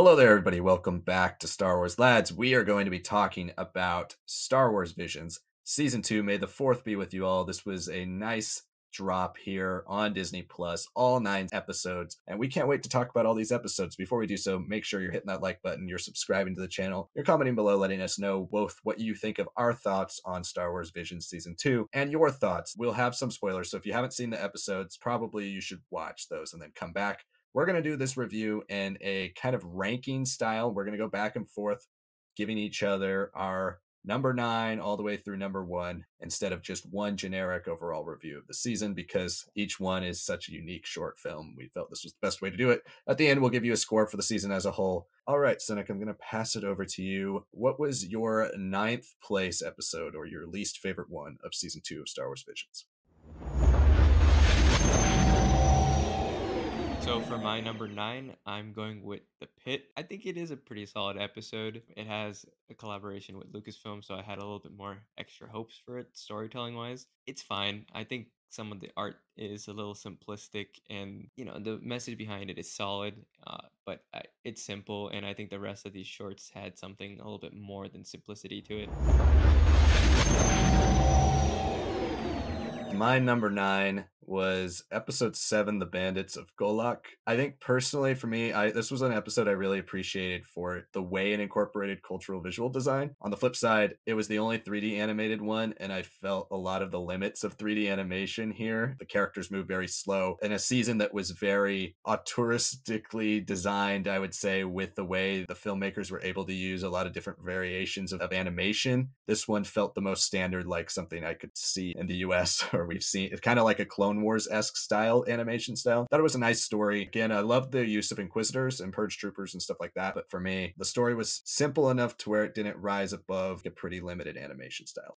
Hello there, everybody. Welcome back to Star Wars Lads. We are going to be talking about Star Wars Visions, Season 2. May the 4th be with you all. This was a nice drop here on Disney Plus, all nine episodes. And we can't wait to talk about all these episodes. Before we do so, make sure you're hitting that like button, you're subscribing to the channel, you're commenting below, letting us know both what you think of our thoughts on Star Wars Visions Season 2 and your thoughts. We'll have some spoilers, so if you haven't seen the episodes, probably you should watch those and then come back. We're going to do this review in a kind of ranking style. We're going to go back and forth, giving each other our number nine all the way through number one instead of just one generic overall review of the season because each one is such a unique short film. We felt this was the best way to do it. At the end, we'll give you a score for the season as a whole. All right, Sanak, I'm going to pass it over to you. What was your ninth place episode or your least favorite one of season two of Star Wars Visions? So for my number nine, I'm going with The Pit. I think it is a pretty solid episode. It has a collaboration with Lucasfilm, so I had a little bit more extra hopes for it, storytelling wise. It's fine. I think some of the art is a little simplistic and you know the message behind it is solid uh, but uh, it's simple and i think the rest of these shorts had something a little bit more than simplicity to it my number nine was episode seven, The Bandits of Golak. I think personally for me, I this was an episode I really appreciated for the way it incorporated cultural visual design. On the flip side, it was the only 3D animated one, and I felt a lot of the limits of 3D animation here. The characters move very slow. In a season that was very auteuristically designed, I would say, with the way the filmmakers were able to use a lot of different variations of, of animation, this one felt the most standard, like something I could see in the US or we've seen. It's kind of like a Clone Wars esque style animation style. Thought it was a nice story. Again, I love the use of Inquisitors and Purge Troopers and stuff like that. But for me, the story was simple enough to where it didn't rise above a pretty limited animation style.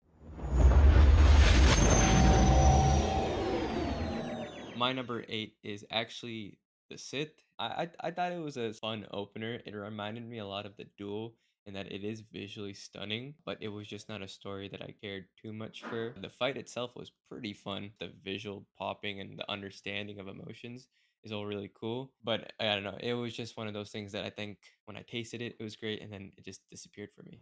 My number eight is actually the Sith. I, I, I thought it was a fun opener. It reminded me a lot of the Duel in that it is visually stunning, but it was just not a story that I cared too much for. The fight itself was pretty fun. The visual popping and the understanding of emotions is all really cool. But I don't know, it was just one of those things that I think when I tasted it, it was great, and then it just disappeared for me.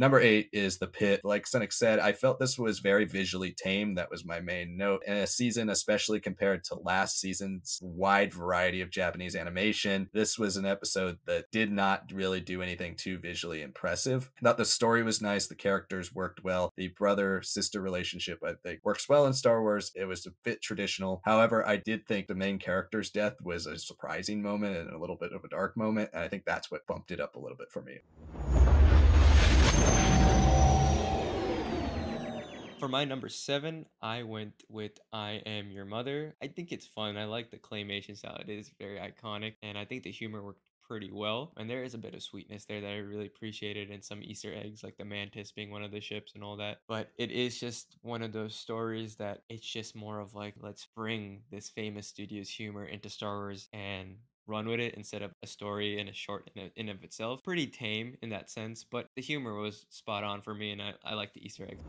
Number eight is The Pit. Like Sanak said, I felt this was very visually tame. That was my main note. In a season, especially compared to last season's wide variety of Japanese animation, this was an episode that did not really do anything too visually impressive. I thought the story was nice, the characters worked well, the brother sister relationship, I think, works well in Star Wars. It was a bit traditional. However, I did think the main character's death was a surprising moment and a little bit of a dark moment. And I think that's what bumped it up a little bit for me. For my number seven, I went with I Am Your Mother. I think it's fun. I like the claymation style. It is very iconic, and I think the humor worked pretty well. And there is a bit of sweetness there that I really appreciated, and some Easter eggs like the mantis being one of the ships and all that. But it is just one of those stories that it's just more of like, let's bring this famous studio's humor into Star Wars and run with it instead of a story and a short in, a, in of itself. Pretty tame in that sense, but the humor was spot on for me, and I, I like the Easter eggs.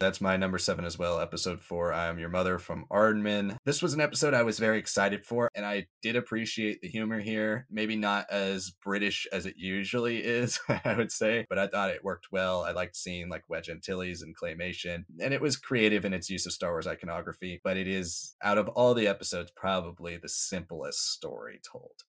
That's my number seven as well, episode four. I am your mother from Aardman. This was an episode I was very excited for, and I did appreciate the humor here. Maybe not as British as it usually is, I would say, but I thought it worked well. I liked seeing like Wedge Antilles and claymation, and it was creative in its use of Star Wars iconography, but it is, out of all the episodes, probably the simplest story told.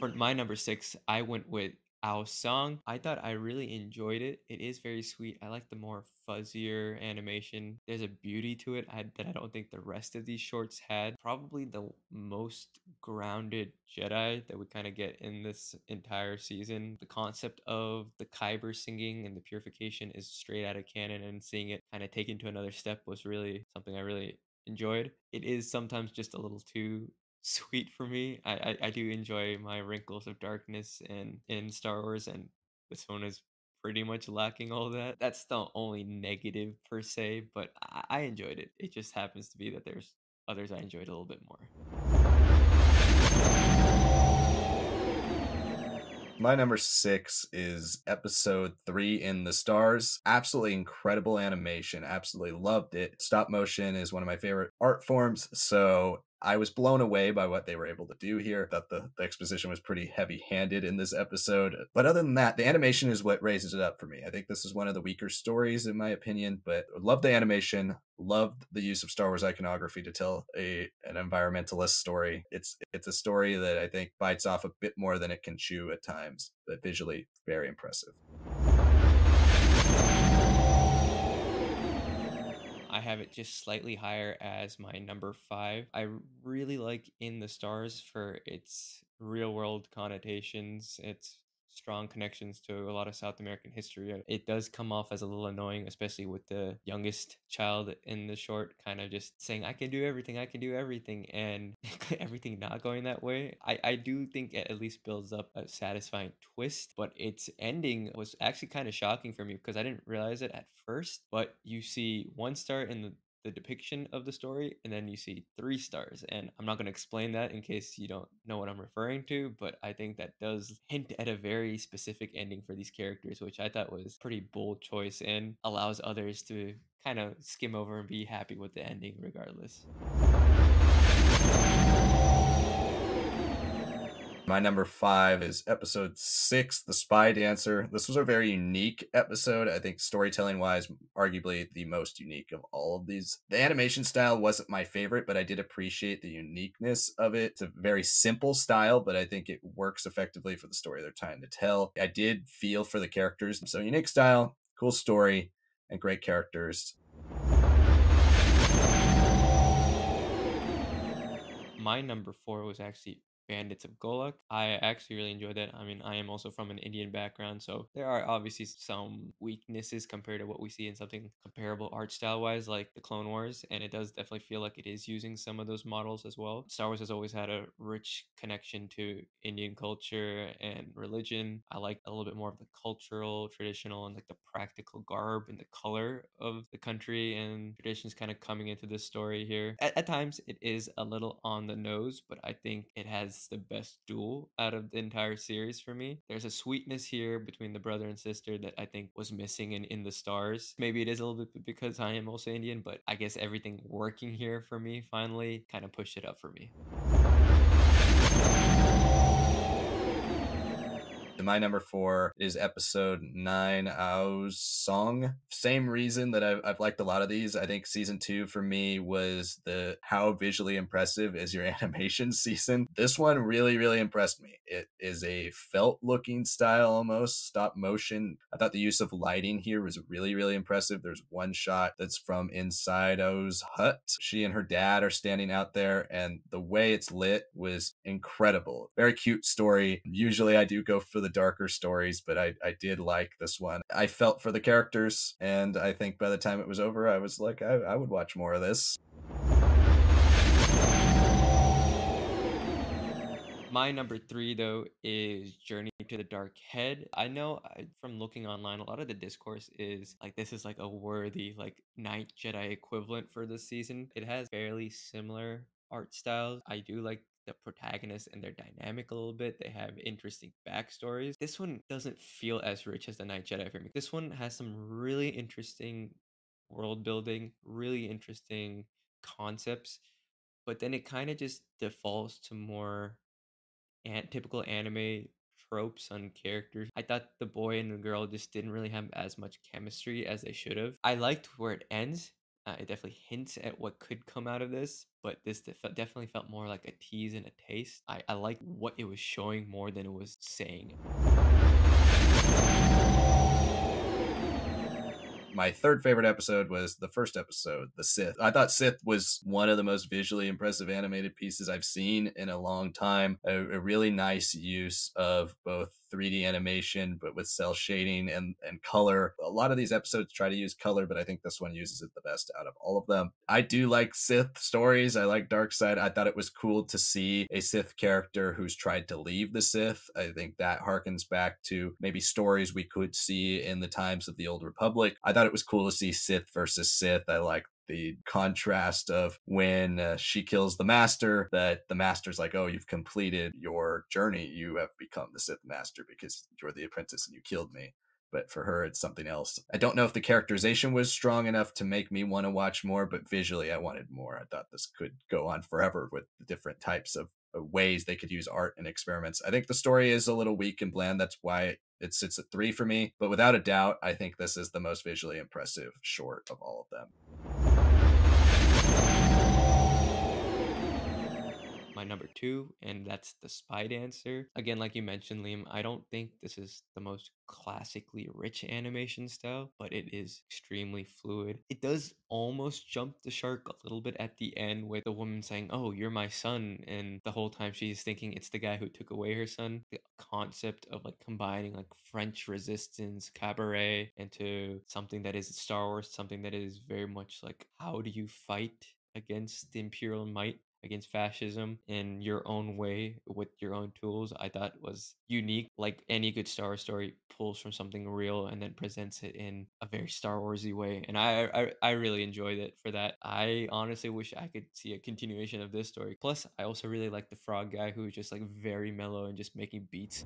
For my number six, I went with our song, I thought I really enjoyed it. It is very sweet. I like the more fuzzier animation. There's a beauty to it I, that I don't think the rest of these shorts had. Probably the most grounded Jedi that we kind of get in this entire season. The concept of the Kyber singing and the purification is straight out of canon, and seeing it kind of taken to another step was really something I really enjoyed. It is sometimes just a little too sweet for me. I, I, I do enjoy my wrinkles of darkness and in Star Wars, and this one is pretty much lacking all that. That's the only negative per se, but I, I enjoyed it. It just happens to be that there's others I enjoyed a little bit more. My number six is episode three in the stars. Absolutely incredible animation. Absolutely loved it. Stop motion is one of my favorite art forms. So I was blown away by what they were able to do here. That the, the exposition was pretty heavy handed in this episode. But other than that, the animation is what raises it up for me. I think this is one of the weaker stories, in my opinion, but love the animation, loved the use of Star Wars iconography to tell a an environmentalist story. It's it's a story that I think bites off a bit more than it can chew at times, but visually very impressive. I have it just slightly higher as my number five. I really like In the Stars for its real world connotations. It's strong connections to a lot of South American history. Uh, it does come off as a little annoying, especially with the youngest child in the short kind of just saying, I can do everything, I can do everything, and everything not going that way. I, I do think it at least builds up a satisfying twist, but its ending was actually kind of shocking for me because I didn't realize it at first. But you see one star in the the depiction of the story and then you see three stars and i'm not going to explain that in case you don't know what i'm referring to but i think that does hint at a very specific ending for these characters which i thought was pretty bold choice and allows others to kind of skim over and be happy with the ending regardless my number five is episode six, The Spy Dancer. This was a very unique episode. I think storytelling wise, arguably the most unique of all of these. The animation style wasn't my favorite, but I did appreciate the uniqueness of it. It's a very simple style, but I think it works effectively for the story they're trying to tell. I did feel for the characters. So, unique style, cool story, and great characters. My number four was actually Bandits of Golak. I actually really enjoyed that. I mean, I am also from an Indian background, so there are obviously some weaknesses compared to what we see in something comparable art style wise, like the Clone Wars, and it does definitely feel like it is using some of those models as well. Star Wars has always had a rich connection to Indian culture and religion. I like a little bit more of the cultural, traditional, and like the practical garb and the color of the country and traditions kind of coming into this story here. At, at times, it is a little on the nose, but I think it has the best duel out of the entire series for me. There's a sweetness here between the brother and sister that I think was missing in In the Stars. Maybe it is a little bit because I am also Indian, but I guess everything working here for me finally kind of pushed it up for me. My number four is episode nine, Aau's Song. Same reason that I've, I've liked a lot of these. I think season two for me was the how visually impressive is your animation season. This one really, really impressed me. It is a felt looking style almost, stop motion. I thought the use of lighting here was really, really impressive. There's one shot that's from inside Aau's hut. She and her dad are standing out there, and the way it's lit was incredible. Very cute story. Usually I do go for the darker stories, but I, I did like this one. I felt for the characters, and I think by the time it was over, I was like, I, I would watch more of this. My number three, though, is Journey to the Dark Head. I know from looking online, a lot of the discourse is like this is like a worthy, like Ninth Jedi equivalent for this season. It has fairly similar art styles. I do like the protagonists and their dynamic a little bit. They have interesting backstories. This one doesn't feel as rich as the Ninth Jedi for me. This one has some really interesting world building, really interesting concepts, but then it kind of just defaults to more an- typical anime tropes on characters. I thought the boy and the girl just didn't really have as much chemistry as they should have. I liked where it ends uh, it definitely hints at what could come out of this, but this definitely felt more like a tease and a taste. I, I like what it was showing more than it was saying. my third favorite episode was the first episode, The Sith. I thought Sith was one of the most visually impressive animated pieces I've seen in a long time. A, a really nice use of both 3D animation, but with cell shading and, and color. A lot of these episodes try to use color, but I think this one uses it the best out of all of them. I do like Sith stories. I like Dark Side. I thought it was cool to see a Sith character who's tried to leave the Sith. I think that harkens back to maybe stories we could see in the times of the Old Republic. I thought it was cool to see Sith versus Sith. I like the contrast of when uh, she kills the master, that the master's like, oh, you've completed your journey. You have become the Sith master because you're the apprentice and you killed me but for her it's something else. I don't know if the characterization was strong enough to make me want to watch more, but visually I wanted more. I thought this could go on forever with the different types of ways they could use art and experiments. I think the story is a little weak and bland. That's why it sits at three for me. But without a doubt, I think this is the most visually impressive short of all of them. My number two, and that's the Spy Dancer. Again, like you mentioned, Liam, I don't think this is the most classically rich animation style, but it is extremely fluid. It does almost jump the shark a little bit at the end with the woman saying, Oh, you're my son. And the whole time she's thinking it's the guy who took away her son. The concept of like combining like French resistance, cabaret into something that is Star Wars, something that is very much like, how do you fight against the imperial might against fascism in your own way with your own tools i thought was unique like any good star wars story pulls from something real and then presents it in a very star warsy way and I, I i really enjoyed it for that. I honestly wish i could see a continuation of this story. Plus i also really like the frog guy who's just like very mellow and just making beats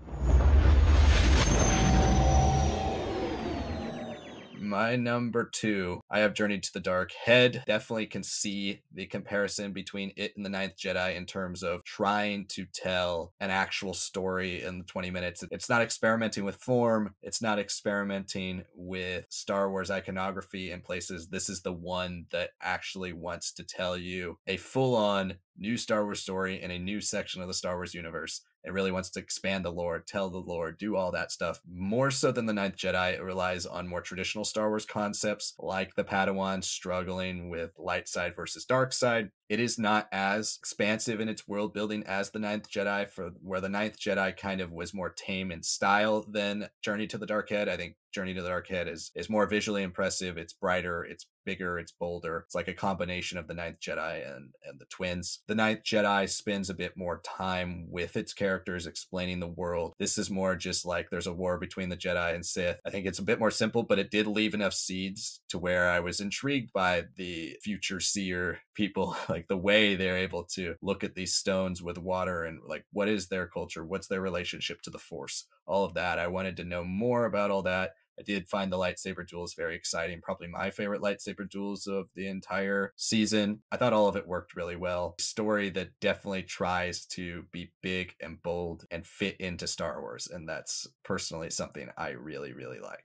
my number two, I have Journey to the Dark Head. Definitely can see the comparison between it and the Ninth Jedi in terms of trying to tell an actual story in the 20 minutes. It's not experimenting with form, it's not experimenting with Star Wars iconography in places. This is the one that actually wants to tell you a full on new Star Wars story in a new section of the Star Wars universe. It really wants to expand the lore, tell the lore, do all that stuff. More so than The Ninth Jedi, it relies on more traditional Star Wars concepts like the Padawan struggling with light side versus dark side. It is not as expansive in its world building as The Ninth Jedi, for where The Ninth Jedi kind of was more tame in style than Journey to the Dark Head. I think Journey to the Dark Head is is more visually impressive. It's brighter, it's bigger, it's bolder. It's like a combination of the Ninth Jedi and and the twins. The Ninth Jedi spends a bit more time with its characters explaining the world. This is more just like there's a war between the Jedi and Sith. I think it's a bit more simple, but it did leave enough seeds to where I was intrigued by the future seer people, the way they're able to look at these stones with water and like what is their culture, what's their relationship to the Force, all of that. I wanted to know more about all that. I did find the lightsaber duels very exciting. Probably my favorite lightsaber duels of the entire season. I thought all of it worked really well. Story that definitely tries to be big and bold and fit into Star Wars. And that's personally something I really, really like.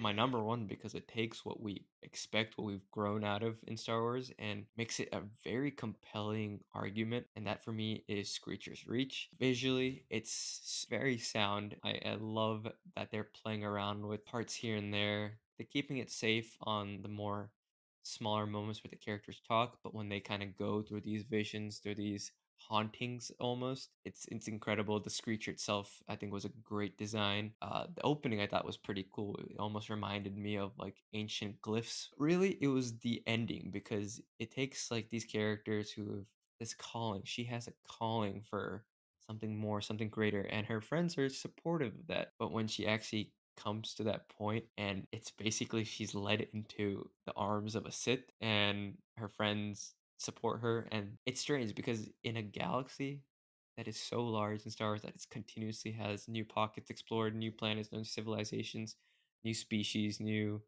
My number one because it takes what we expect, what we've grown out of in Star Wars, and makes it a very compelling argument. And that for me is Screecher's Reach. Visually, it's very sound. I, I love that they're playing around with parts here and there. They're keeping it safe on the more smaller moments where the characters talk, but when they kind of go through these visions, through these hauntings almost. It's it's incredible. The Screecher itself, I think, was a great design. Uh, the opening I thought was pretty cool. It almost reminded me of like ancient glyphs. Really, it was the ending because it takes like these characters who have this calling. She has a calling for something more, something greater, and her friends are supportive of that. But when she actually comes to that point and it's basically she's led into the arms of a Sith and her friends support her. And it's strange because in a galaxy that is so large in Star Wars that it continuously has new pockets explored, new planets, new civilizations, new species, new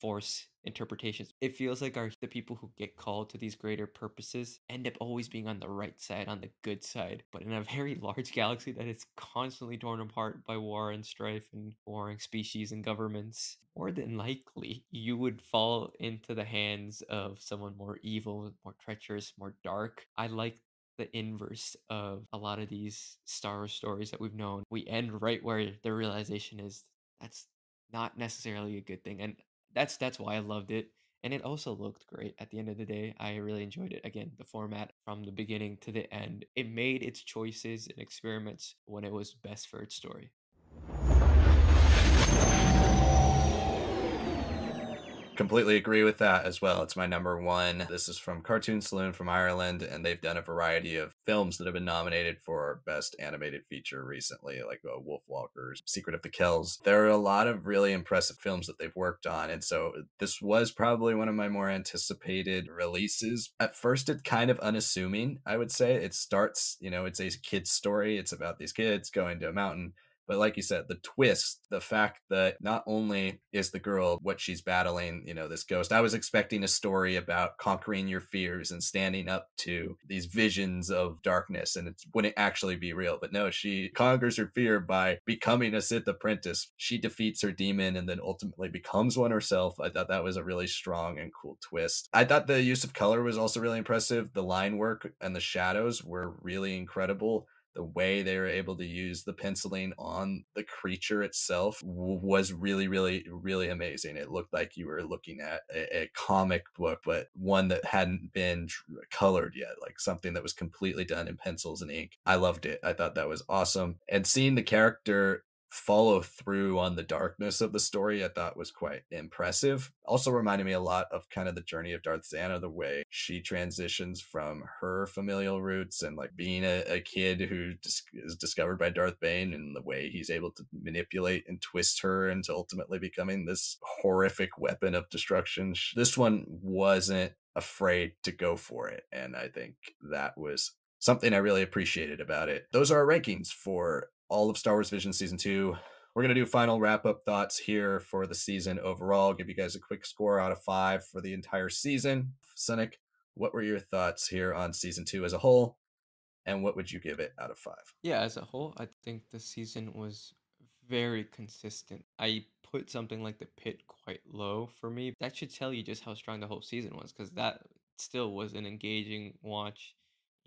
force interpretations. It feels like our the people who get called to these greater purposes end up always being on the right side, on the good side. But in a very large galaxy that is constantly torn apart by war and strife and warring species and governments, more than likely you would fall into the hands of someone more evil, more treacherous, more dark. I like the inverse of a lot of these Star Wars stories that we've known. We end right where the realization is that's not necessarily a good thing. And that's that's why I loved it. And it also looked great at the end of the day. I really enjoyed it. Again, the format from the beginning to the end. It made its choices and experiments when it was best for its story. Completely agree with that as well. It's my number one. This is from Cartoon Saloon from Ireland, and they've done a variety of films that have been nominated for Best Animated Feature recently, like uh, Wolfwalkers, Secret of the Kells. There are a lot of really impressive films that they've worked on, and so this was probably one of my more anticipated releases. At first, it's kind of unassuming, I would say. It starts, you know, it's a kid's story. It's about these kids going to a mountain but like you said, the twist, the fact that not only is the girl what she's battling, you know, this ghost, I was expecting a story about conquering your fears and standing up to these visions of darkness and it wouldn't actually be real. But no, she conquers her fear by becoming a Sith apprentice. She defeats her demon and then ultimately becomes one herself. I thought that was a really strong and cool twist. I thought the use of color was also really impressive. The line work and the shadows were really incredible the way they were able to use the penciling on the creature itself was really, really, really amazing. It looked like you were looking at a, a comic book, but one that hadn't been colored yet, like something that was completely done in pencils and ink. I loved it. I thought that was awesome. And seeing the character follow through on the darkness of the story I thought was quite impressive. Also reminded me a lot of kind of the journey of Darth Zannah, the way she transitions from her familial roots and like being a, a kid who dis- is discovered by Darth Bane and the way he's able to manipulate and twist her into ultimately becoming this horrific weapon of destruction. This one wasn't afraid to go for it. And I think that was something I really appreciated about it. Those are our rankings for all of Star Wars Vision Season 2. We're going to do final wrap up thoughts here for the season overall. Give you guys a quick score out of five for the entire season. Sanak, what were your thoughts here on season two as a whole? And what would you give it out of five? Yeah, as a whole, I think the season was very consistent. I put something like the pit quite low for me. That should tell you just how strong the whole season was because that still was an engaging watch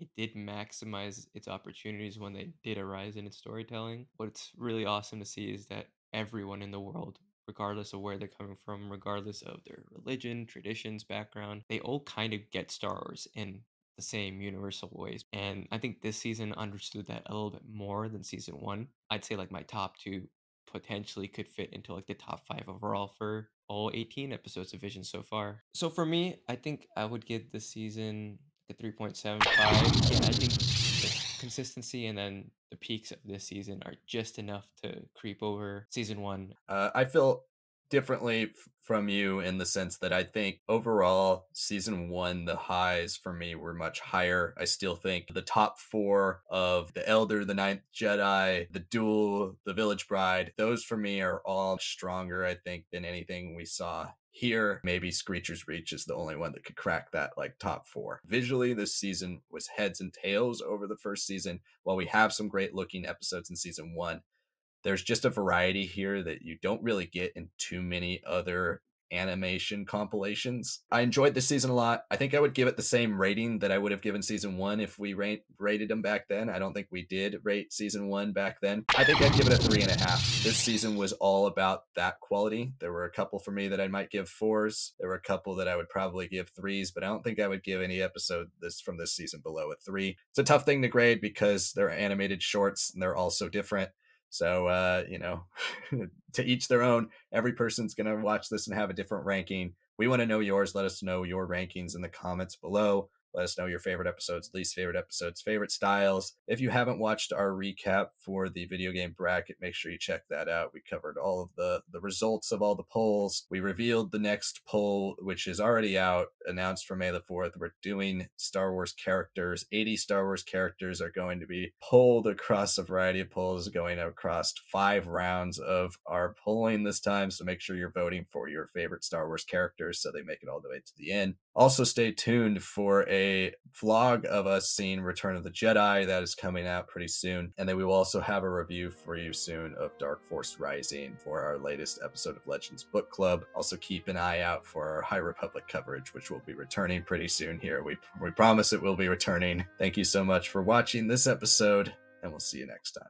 it did maximize its opportunities when they did arise in its storytelling. What's really awesome to see is that everyone in the world, regardless of where they're coming from, regardless of their religion, traditions, background, they all kind of get Star Wars in the same universal ways. And I think this season understood that a little bit more than season one. I'd say like my top two potentially could fit into like the top five overall for all 18 episodes of Vision so far. So for me, I think I would give the season the 3.75. Yeah, I think the consistency and then the peaks of this season are just enough to creep over season one. Uh, I feel differently from you in the sense that I think overall season one, the highs for me were much higher. I still think the top four of the Elder, the Ninth Jedi, the Duel, the Village Bride, those for me are all stronger, I think, than anything we saw here, maybe Screecher's Reach is the only one that could crack that like top four. Visually, this season was heads and tails over the first season. While we have some great looking episodes in season one, there's just a variety here that you don't really get in too many other animation compilations. I enjoyed this season a lot. I think I would give it the same rating that I would have given season one if we rate, rated them back then. I don't think we did rate season one back then. I think I'd give it a three and a half. This season was all about that quality. There were a couple for me that I might give fours. There were a couple that I would probably give threes, but I don't think I would give any episode this from this season below a three. It's a tough thing to grade because they're animated shorts and they're all so different. So, uh, you know, to each their own. Every person's going to watch this and have a different ranking. We want to know yours. Let us know your rankings in the comments below. Let us know your favorite episodes, least favorite episodes, favorite styles. If you haven't watched our recap for the video game bracket, make sure you check that out. We covered all of the, the results of all the polls. We revealed the next poll, which is already out, announced for May the 4th. We're doing Star Wars characters. 80 Star Wars characters are going to be pulled across a variety of polls, going across five rounds of our polling this time. So make sure you're voting for your favorite Star Wars characters so they make it all the way to the end. Also, stay tuned for a vlog of us seeing Return of the Jedi that is coming out pretty soon. And then we will also have a review for you soon of Dark Force Rising for our latest episode of Legends Book Club. Also keep an eye out for our High Republic coverage, which will be returning pretty soon here. We, we promise it will be returning. Thank you so much for watching this episode, and we'll see you next time.